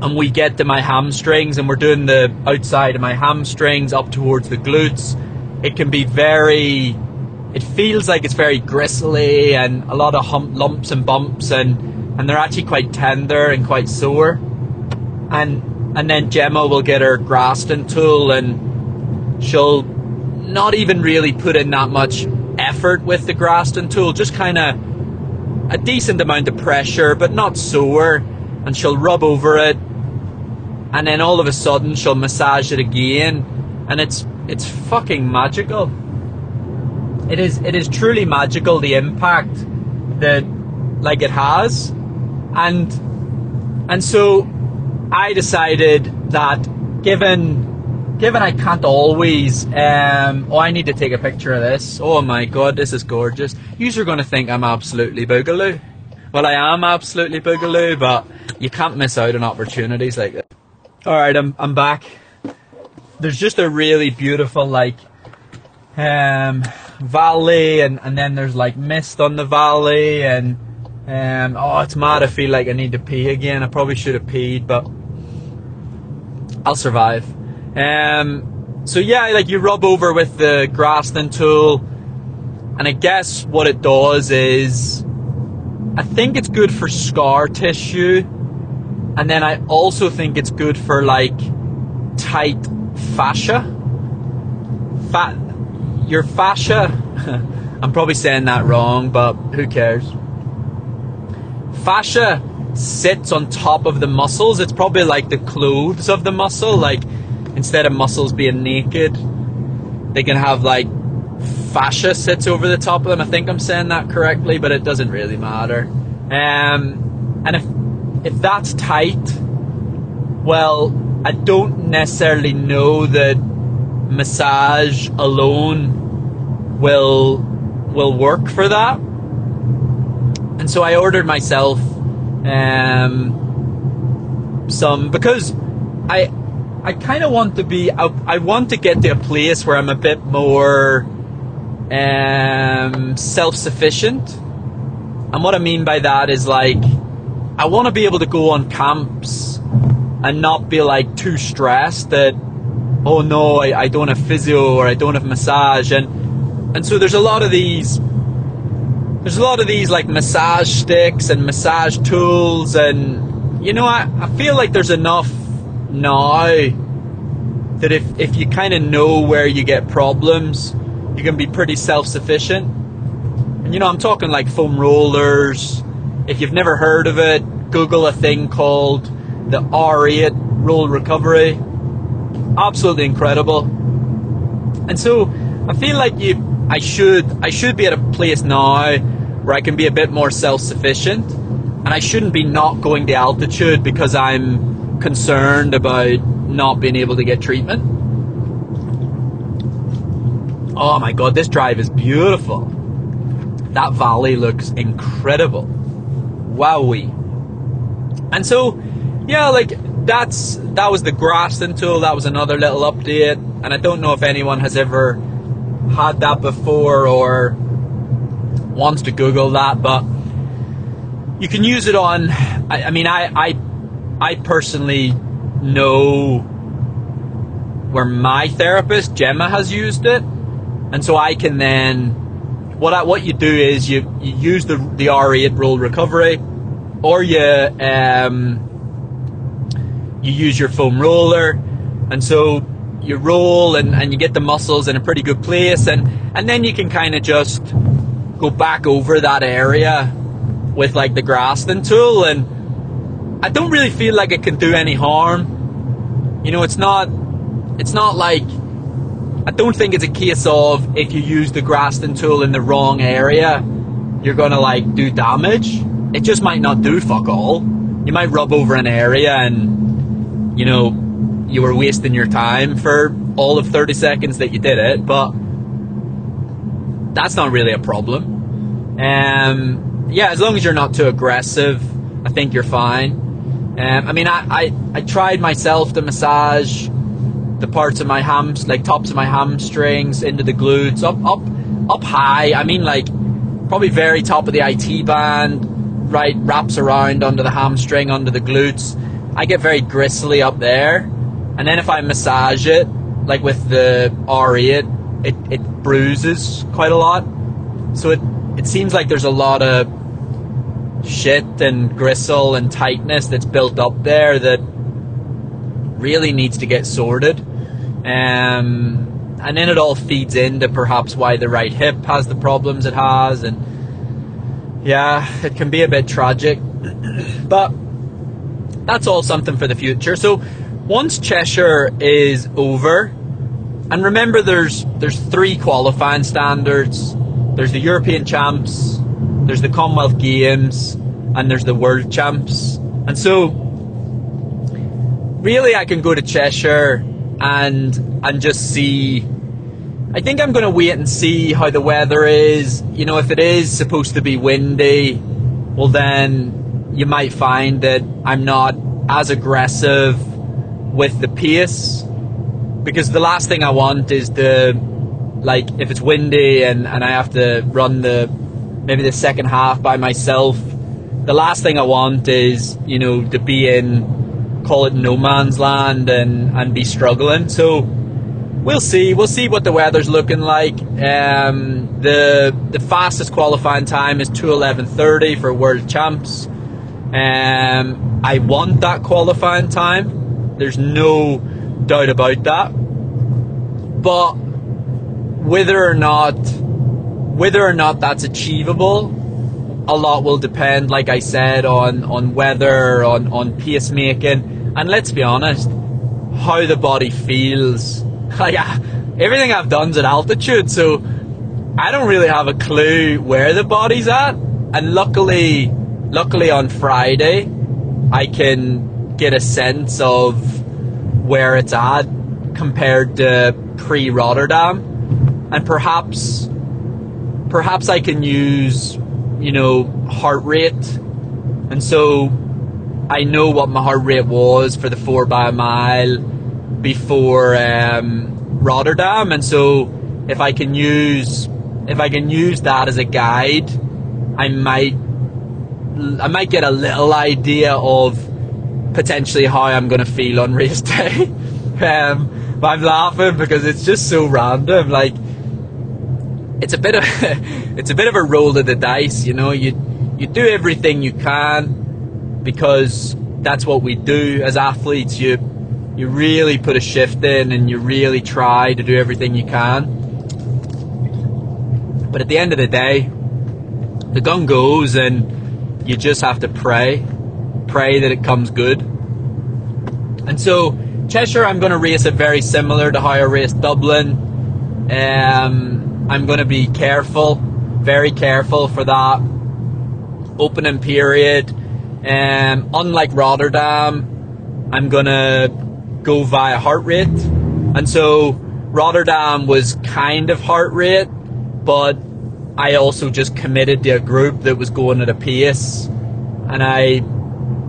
and we get to my hamstrings, and we're doing the outside of my hamstrings up towards the glutes, it can be very. It feels like it's very gristly and a lot of hump, lumps and bumps, and and they're actually quite tender and quite sore. And and then Gemma will get her Graston tool and she'll not even really put in that much effort with the Graston tool, just kind of a decent amount of pressure, but not sore, and she'll rub over it, and then all of a sudden she'll massage it again, and it's it's fucking magical. It is it is truly magical the impact that like it has, and and so I decided that given given I can't always, um, oh, I need to take a picture of this. Oh my god, this is gorgeous. You're to think I'm absolutely boogaloo. Well, I am absolutely boogaloo, but you can't miss out on opportunities like this. All right, I'm I'm back. There's just a really beautiful like um, valley, and and then there's like mist on the valley, and um, oh, it's mad. I feel like I need to pee again. I probably should have peed, but I'll survive. Um, so yeah, like you rub over with the Graston tool, and I guess what it does is I think it's good for scar tissue, and then I also think it's good for like tight fascia. Fat, your fascia. I'm probably saying that wrong, but who cares? Fascia sits on top of the muscles. It's probably like the clothes of the muscle. Like instead of muscles being naked, they can have like fascia sits over the top of them. I think I'm saying that correctly, but it doesn't really matter. Um, and if if that's tight, well, I don't necessarily know that massage alone will will work for that. And so I ordered myself um, some because I I kind of want to be I, I, want to get to a place where I'm a bit more um, self-sufficient. And what I mean by that is like I want to be able to go on camps and not be like too stressed that oh no I, I don't have physio or I don't have massage and and so there's a lot of these there's a lot of these like massage sticks and massage tools and you know I, I feel like there's enough now that if, if you kind of know where you get problems you can be pretty self-sufficient. And you know I'm talking like foam rollers. If you've never heard of it google a thing called the R8 roll recovery. Absolutely incredible. And so I feel like you I should I should be at a place now where I can be a bit more self-sufficient and I shouldn't be not going to altitude because I'm concerned about not being able to get treatment. Oh my god, this drive is beautiful. That valley looks incredible. Wowie. And so, yeah, like that's that was the Graston tool. That was another little update, and I don't know if anyone has ever had that before or wants to Google that, but you can use it on. I, I mean, I, I, I personally know where my therapist Gemma has used it, and so I can then. What I, what you do is you, you use the the R8 roll recovery, or you um, you use your foam roller, and so you roll and, and you get the muscles in a pretty good place, and and then you can kind of just go back over that area with like the Graston tool and I don't really feel like it can do any harm. You know, it's not it's not like I don't think it's a case of if you use the Graston tool in the wrong area, you're gonna like do damage. It just might not do fuck all. You might rub over an area and you know, you were wasting your time for all of 30 seconds that you did it, but that's not really a problem. Um, yeah, as long as you're not too aggressive, I think you're fine. Um, I mean, I, I, I tried myself to massage the parts of my hams, like tops of my hamstrings, into the glutes, up, up, up high. I mean, like probably very top of the IT band, right, wraps around under the hamstring, under the glutes. I get very gristly up there, and then if I massage it, like with the R8, it, it bruises quite a lot. So it, it seems like there's a lot of shit and gristle and tightness that's built up there that really needs to get sorted. Um, and then it all feeds into perhaps why the right hip has the problems it has. And yeah, it can be a bit tragic. but that's all something for the future. So once Cheshire is over, and remember, there's there's three qualifying standards. There's the European champs, there's the Commonwealth Games, and there's the World Champs. And so, really, I can go to Cheshire and and just see. I think I'm going to wait and see how the weather is. You know, if it is supposed to be windy, well, then you might find that I'm not as aggressive with the pace because the last thing I want is the like if it's windy and, and I have to run the maybe the second half by myself. The last thing I want is you know to be in call it no man's land and and be struggling. So we'll see. We'll see what the weather's looking like. Um, the the fastest qualifying time is two eleven thirty for World Champs. Um, I want that qualifying time. There's no doubt about that. But whether or not whether or not that's achievable, a lot will depend, like I said, on on weather, on on pacemaking, and let's be honest, how the body feels. Like everything I've done's at altitude, so I don't really have a clue where the body's at. And luckily, luckily on Friday, I can get a sense of where it's at compared to pre Rotterdam, and perhaps, perhaps I can use, you know, heart rate, and so I know what my heart rate was for the four by a mile before um, Rotterdam, and so if I can use if I can use that as a guide, I might I might get a little idea of potentially how I'm going to feel on race day. um, I'm laughing because it's just so random. Like it's a bit of it's a bit of a roll of the dice. You know, you you do everything you can because that's what we do as athletes. You you really put a shift in and you really try to do everything you can. But at the end of the day, the gun goes and you just have to pray. Pray that it comes good. And so, Cheshire, I'm going to race it very similar to how I raced Dublin. Um, I'm going to be careful, very careful for that opening period. Um, unlike Rotterdam, I'm going to go via heart rate. And so Rotterdam was kind of heart rate, but I also just committed to a group that was going at a pace and I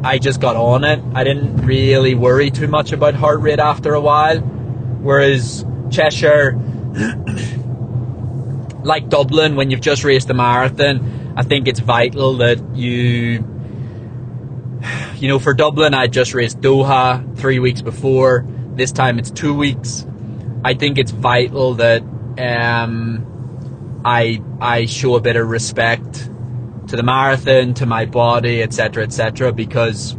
I just got on it. I didn't really worry too much about heart rate after a while. Whereas Cheshire like Dublin when you've just raced a marathon, I think it's vital that you you know, for Dublin, I just raced Doha three weeks before. This time it's two weeks. I think it's vital that um, I I show a bit of respect to the marathon, to my body, etc., etc. Because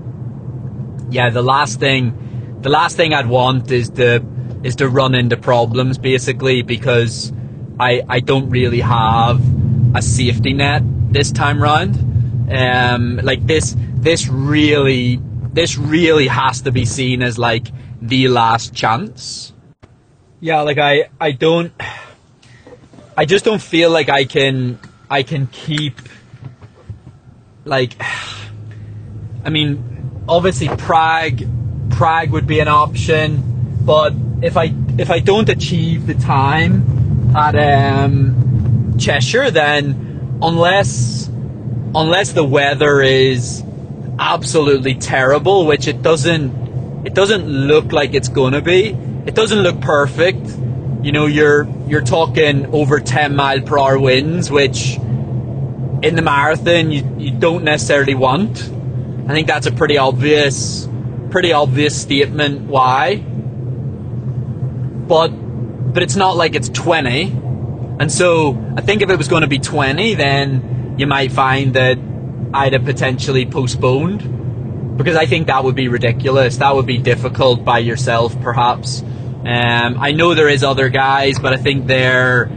yeah, the last thing, the last thing I'd want is to is to run into problems basically because I I don't really have a safety net this time round. Um, like this this really this really has to be seen as like the last chance. Yeah, like I I don't I just don't feel like I can I can keep like I mean obviously Prague Prague would be an option, but if I if I don't achieve the time at um, Cheshire then unless unless the weather is absolutely terrible, which it doesn't it doesn't look like it's gonna be. It doesn't look perfect. You know, you're you're talking over 10 mile per hour winds, which in the marathon you, you don't necessarily want. I think that's a pretty obvious pretty obvious statement why. But but it's not like it's 20. And so I think if it was going to be 20, then you might find that I'd have potentially postponed because I think that would be ridiculous. That would be difficult by yourself, perhaps. Um, I know there is other guys, but I think they're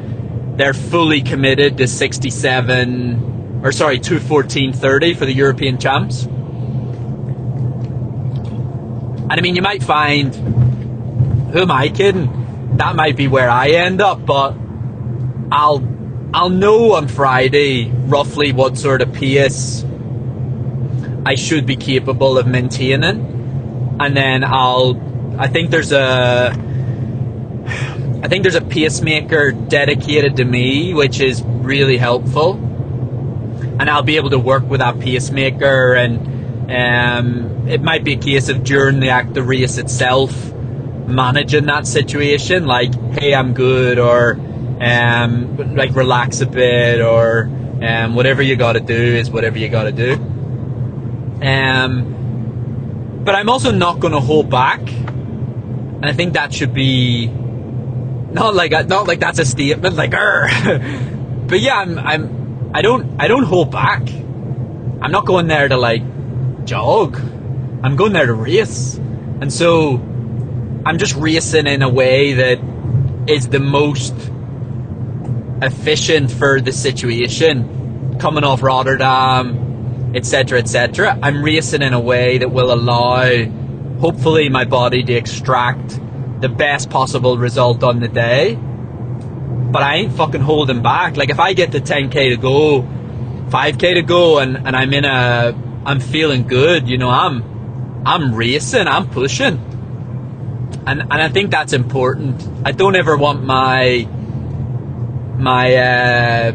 they're fully committed to 67 or sorry 214.30 for the European champs. And I mean, you might find who am I kidding? That might be where I end up, but I'll I'll know on Friday roughly what sort of pace I should be capable of maintaining, and then I'll. I think there's a. I think there's a pacemaker dedicated to me, which is really helpful, and I'll be able to work with that pacemaker, and um, it might be a case of during the act, the race itself, managing that situation, like, hey, I'm good, or um, like relax a bit or um, whatever you got to do is whatever you got to do. Um, but I'm also not going to hold back, and I think that should be not like not like that's a statement, like but yeah, I'm I'm I don't I don't hold back. I'm not going there to like jog. I'm going there to race, and so I'm just racing in a way that is the most efficient for the situation. Coming off Rotterdam, etc., etc. I'm racing in a way that will allow, hopefully, my body to extract the best possible result on the day. But I ain't fucking holding back. Like if I get the 10k to go, 5k to go, and, and I'm in a, I'm feeling good. You know, I'm, I'm racing. I'm pushing. And and I think that's important. I don't ever want my, my, uh,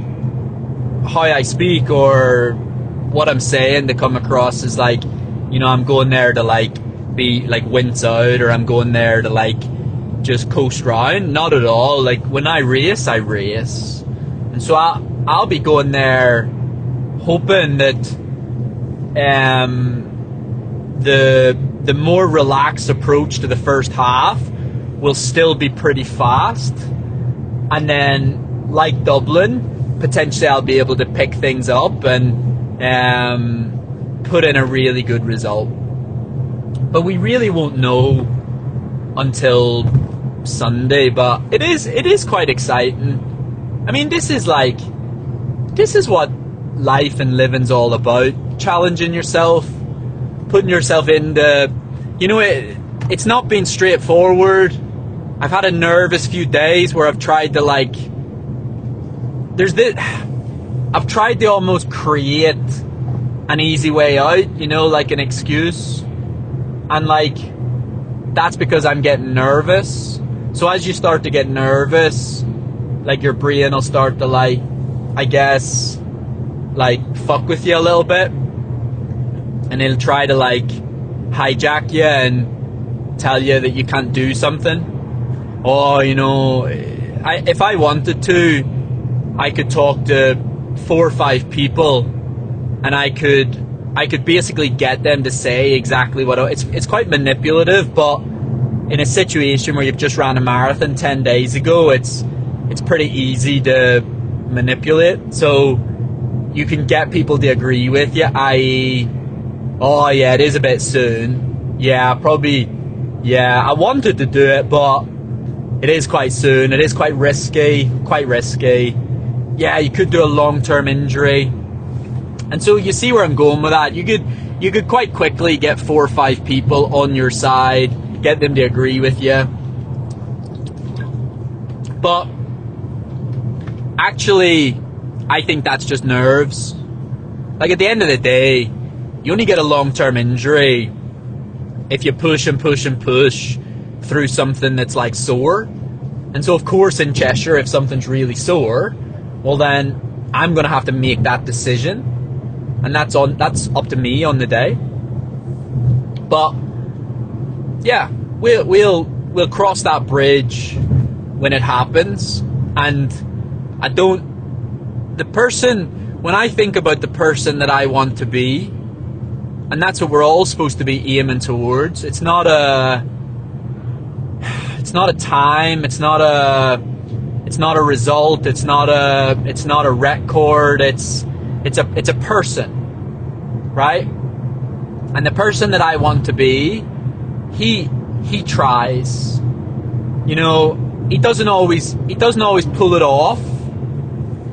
how I speak or what I'm saying to come across as like, you know, I'm going there to like be like wince out or I'm going there to like just coast round. Not at all. Like when I race, I race, and so I I'll be going there, hoping that um, the the more relaxed approach to the first half will still be pretty fast, and then like Dublin, potentially I'll be able to pick things up and um, put in a really good result. But we really won't know until Sunday, but it is it is quite exciting. I mean, this is like this is what life and living's all about. Challenging yourself, putting yourself in the. you know it it's not been straightforward. I've had a nervous few days where I've tried to like there's this I've tried to almost create an easy way out, you know, like an excuse. And like that's because I'm getting nervous. So as you start to get nervous, like your brain will start to like, I guess, like fuck with you a little bit, and it'll try to like hijack you and tell you that you can't do something. Or you know, I, if I wanted to, I could talk to four or five people, and I could I could basically get them to say exactly what I, it's it's quite manipulative, but in a situation where you've just ran a marathon 10 days ago, it's it's pretty easy to manipulate. So you can get people to agree with you, i.e., oh yeah, it is a bit soon. Yeah, probably, yeah, I wanted to do it, but it is quite soon. It is quite risky, quite risky. Yeah, you could do a long-term injury. And so you see where I'm going with that. You could you could quite quickly get four or five people on your side, get them to agree with you. But actually, I think that's just nerves. Like at the end of the day, you only get a long term injury if you push and push and push through something that's like sore. And so, of course, in Cheshire, if something's really sore, well, then I'm going to have to make that decision, and that's on that's up to me on the day. But yeah, we'll we'll we'll cross that bridge when it happens, and I don't. The person when I think about the person that I want to be, and that's what we're all supposed to be aiming towards. It's not a. It's not a time. It's not a. It's not a result. It's not a. It's not a record. It's. It's a. It's a person, right? And the person that I want to be, he he tries. You know, he doesn't always he doesn't always pull it off,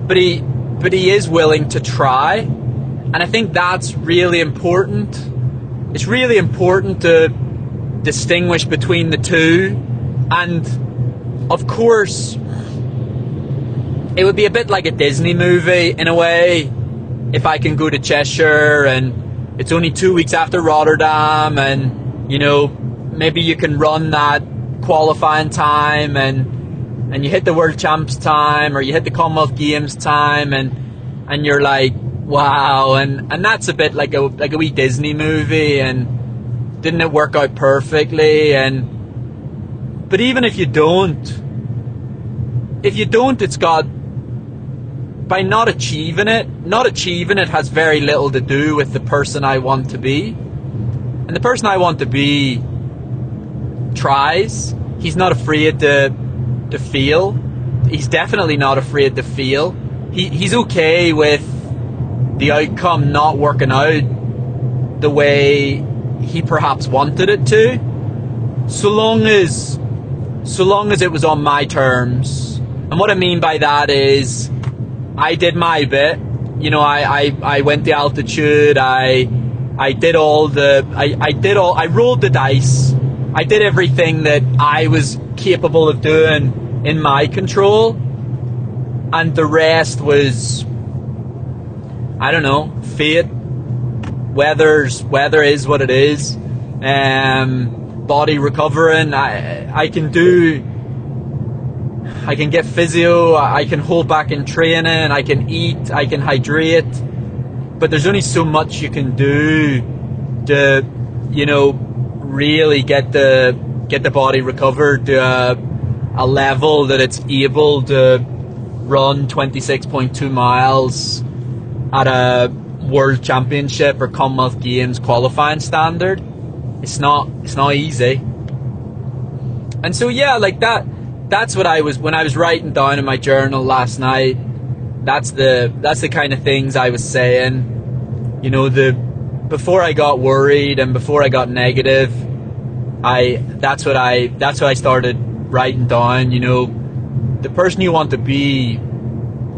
but he but he is willing to try. And I think that's really important. It's really important to distinguish between the two. And of course, it would be a bit like a Disney movie in a way if I can go to Cheshire and it's only two weeks after Rotterdam and you know maybe you can run that qualifying time and and you hit the world champs time or you hit the commonwealth games time and and you're like wow. And and that's a bit like a like a wee disney movie and didn't it work out perfectly? And but even if you don't if you don't it's got by not achieving it not achieving it has very little to do with the person i want to be. And the person i want to be tries. He's not afraid to to feel. He's definitely not afraid to feel. He, he's okay with the outcome not working out the way he perhaps wanted it to. So long as so long as it was on my terms. And what I mean by that is I did my bit. You know, I, I, I went the altitude, I I did all the I, I did all I rolled the dice. I did everything that I was capable of doing in my control. And the rest was I don't know, fate. Weather's weather is what it is. Um, body recovering. I I can do. I can get physio. I can hold back in training. I can eat. I can hydrate. But there's only so much you can do to, you know, really get the get the body recovered to a, a level that it's able to run 26.2 miles at a World Championship or Commonwealth Games qualifying standard. It's not it's not easy. And so yeah, like that that's what I was when I was writing down in my journal last night. That's the that's the kind of things I was saying. You know, the before I got worried and before I got negative, I that's what I that's what I started writing down, you know, the person you want to be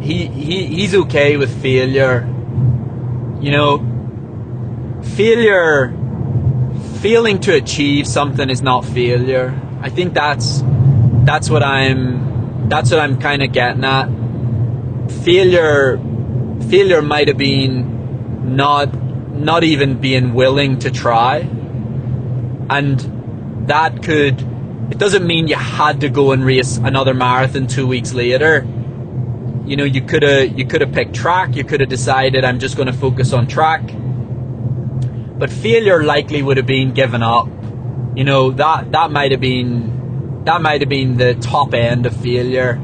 he, he he's okay with failure. You know, failure, failing to achieve something is not failure. I think that's that's what I'm that's what I'm kind of getting at. Failure, failure might have been not not even being willing to try, and that could. It doesn't mean you had to go and race another marathon two weeks later. You know you could have you could have picked track you could have decided i'm just going to focus on track. But failure likely would have been given up. You know that that might have been that might have been the top end of failure.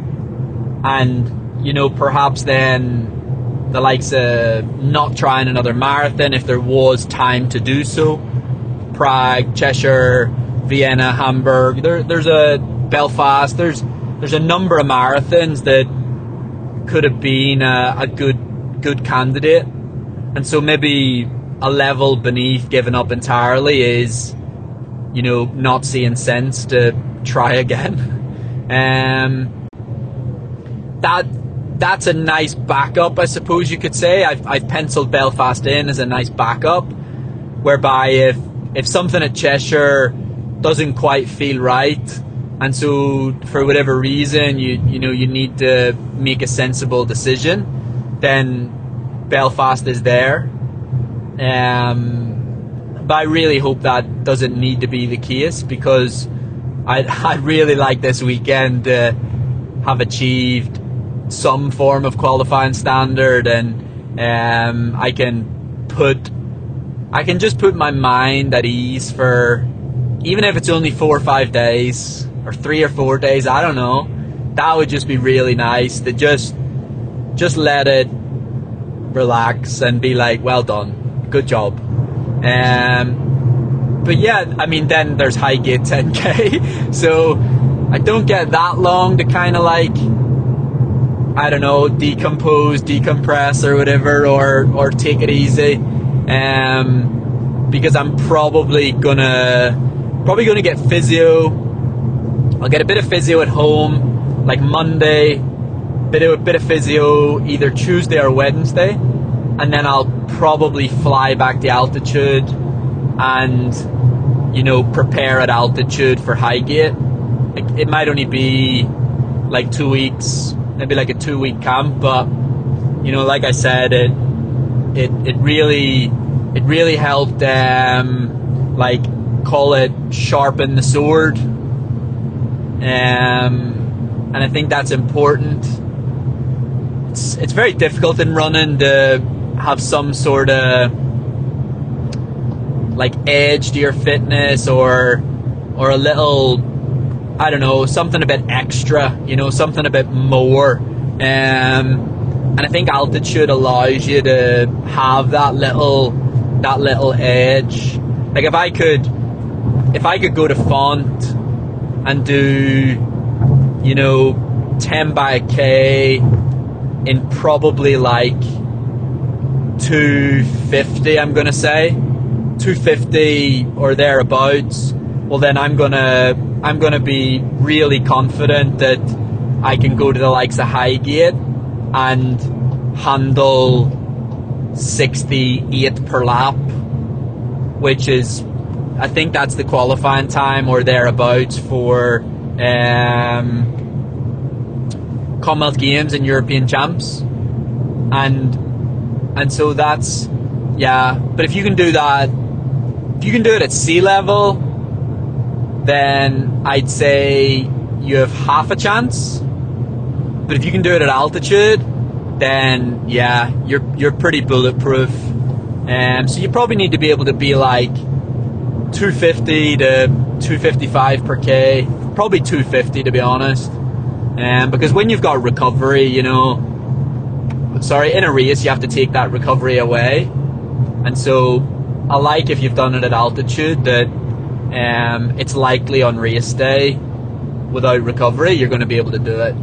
And you know perhaps then the likes of not trying another marathon if there was time to do so. Prague cheshire vienna hamburg. There, there's a belfast. There's there's a number of marathons that could have been a, a good good candidate, and so maybe a level beneath giving up entirely is, you know, not seeing sense to try again. Um, that that's a nice backup, I suppose you could say. I've, I've penciled Belfast in as a nice backup, whereby if if something at Cheshire doesn't quite feel right, and so for whatever reason you you know you need to make a sensible decision then Belfast is there um, but I really hope that doesn't need to be the case because I I really like this weekend to have achieved some form of qualifying standard and um, I can put I can just put my mind at ease for even if it's only four or five days or three or four days. I don't know. That would just be really nice to just just let it relax and be like, well done, good job. Um, but yeah, I mean, then there's Highgate 10k, so I don't get that long to kind of like, I don't know, decompose, decompress, or whatever, or or take it easy, um, because I'm probably gonna probably gonna get physio I'll get a bit of physio at home, like Monday, bit of a bit of physio either Tuesday or Wednesday, and then I'll probably fly back to altitude and you know prepare at altitude for Highgate. It, it might only be like two weeks, maybe like a two week camp, but you know, like I said, it it it really it really helped um, like call it sharpen the sword um, and I think that's important. It's, it's very difficult in running to have some sort of like edge to your fitness or or a little I don't know something a bit extra you know something a bit more um, and I think altitude allows you to have that little that little edge like if I could if I could go to Font and do you know, 10 by K in probably like 250, I'm going to say. 250 or thereabouts. Well, then I'm going to I'm going to be really confident that I can go to the likes of Highgate and handle 68 per lap, which is, I think that's the qualifying time or thereabouts for um, Commonwealth Games and European Champs, and and so that's yeah. But if you can do that, if you can do it at sea level, then I'd say you have half a chance. But if you can do it at altitude, then yeah, you're you're pretty bulletproof. Um, so you probably need to be able to be like 250 to 255 per k, probably 250 to be honest. Um, because when you've got recovery, you know, sorry, in a race you have to take that recovery away, and so I like if you've done it at altitude that um, it's likely on race day. Without recovery you're going to be able to do it.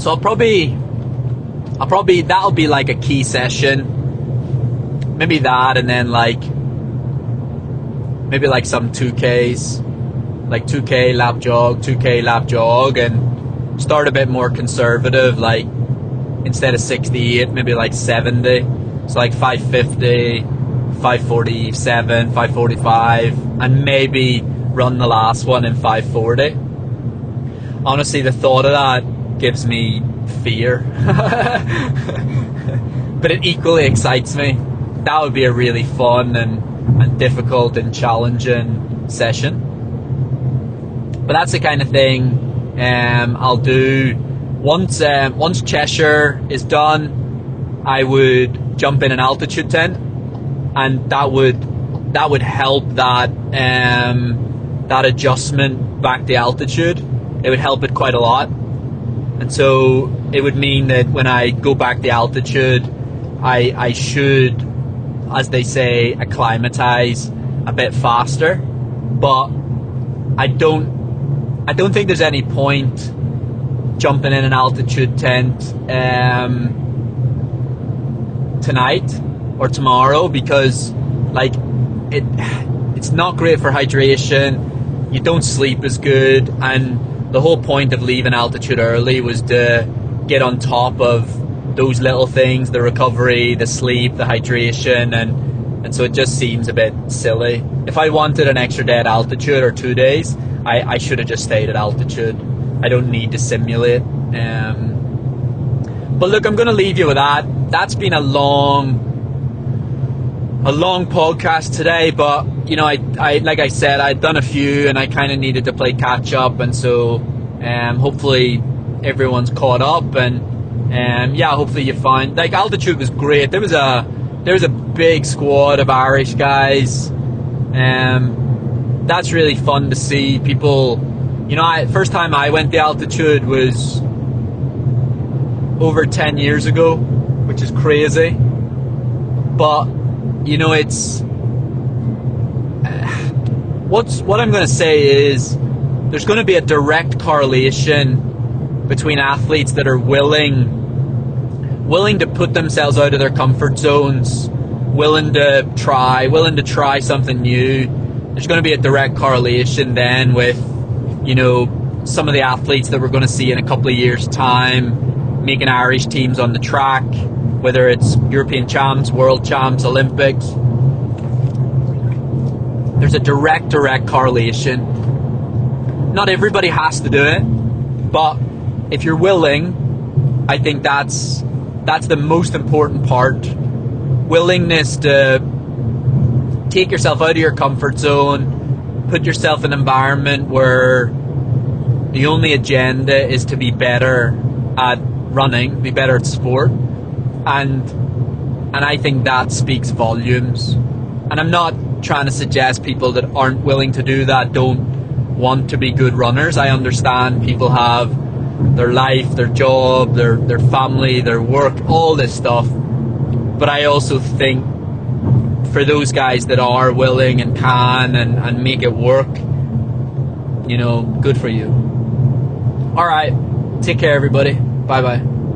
So I'll probably, I'll probably that'll be like a key session, maybe that, and then like maybe like some two Ks, like two K lap jog, two K lap jog, and start a bit more conservative, like instead of 68, maybe like 70, so like 550, 547, 545, and maybe run the last one in 540. Honestly, the thought of that gives me fear. but it equally excites me. That would be a really fun and, and difficult and challenging session. But that's the kind of thing um, I'll do once um, once Cheshire is done. I would jump in an altitude tent, and that would that would help that um, that adjustment back to altitude. It would help it quite a lot. And so it would mean that when I go back the altitude, I, I should, as they say, acclimatize a bit faster. But I don't, I don't think there's any point jumping in an altitude tent um, tonight or tomorrow because, like, it, it's not great for hydration. You don't sleep as good, and the whole point of leaving altitude early was to get on top of those little things the recovery, the sleep, the hydration, and, and so it just seems a bit silly. If I wanted an extra day at altitude or two days, I, I should have just stayed at altitude. I don't need to simulate. Um, but look, I'm going to leave you with that. That's been a long a long podcast today, but you know, I, I like I said, I'd done a few and I kind of needed to play catch up, and so um, hopefully everyone's caught up, and um, yeah, hopefully you find like altitude was great. There was a there was a big squad of Irish guys. Um, that's really fun to see people. You know, I, first time I went the altitude was over ten years ago, which is crazy, but you know, it's what's what I'm going to say is there's going to be a direct correlation between athletes that are willing willing to put themselves out of their comfort zones, willing to try, willing to try something new. There's going to be a direct correlation then with you know some of the athletes that we're going to see in a couple of years time making Irish teams on the track whether it's European champs, world champs, Olympics. There's a direct, direct correlation. Not everybody has to do it, but if you're willing, I think that's that's the most important part. Willingness to take yourself out of your comfort zone, put yourself in an environment where the only agenda is to be better at running, be better at sport and and I think that speaks volumes. And I'm not trying to suggest people that aren't willing to do that don't want to be good runners. I understand people have their life, their job, their their family, their work, all this stuff. But I also think for those guys that are willing and can and, and make it work, you know, good for you. All right. Take care, everybody. Bye bye.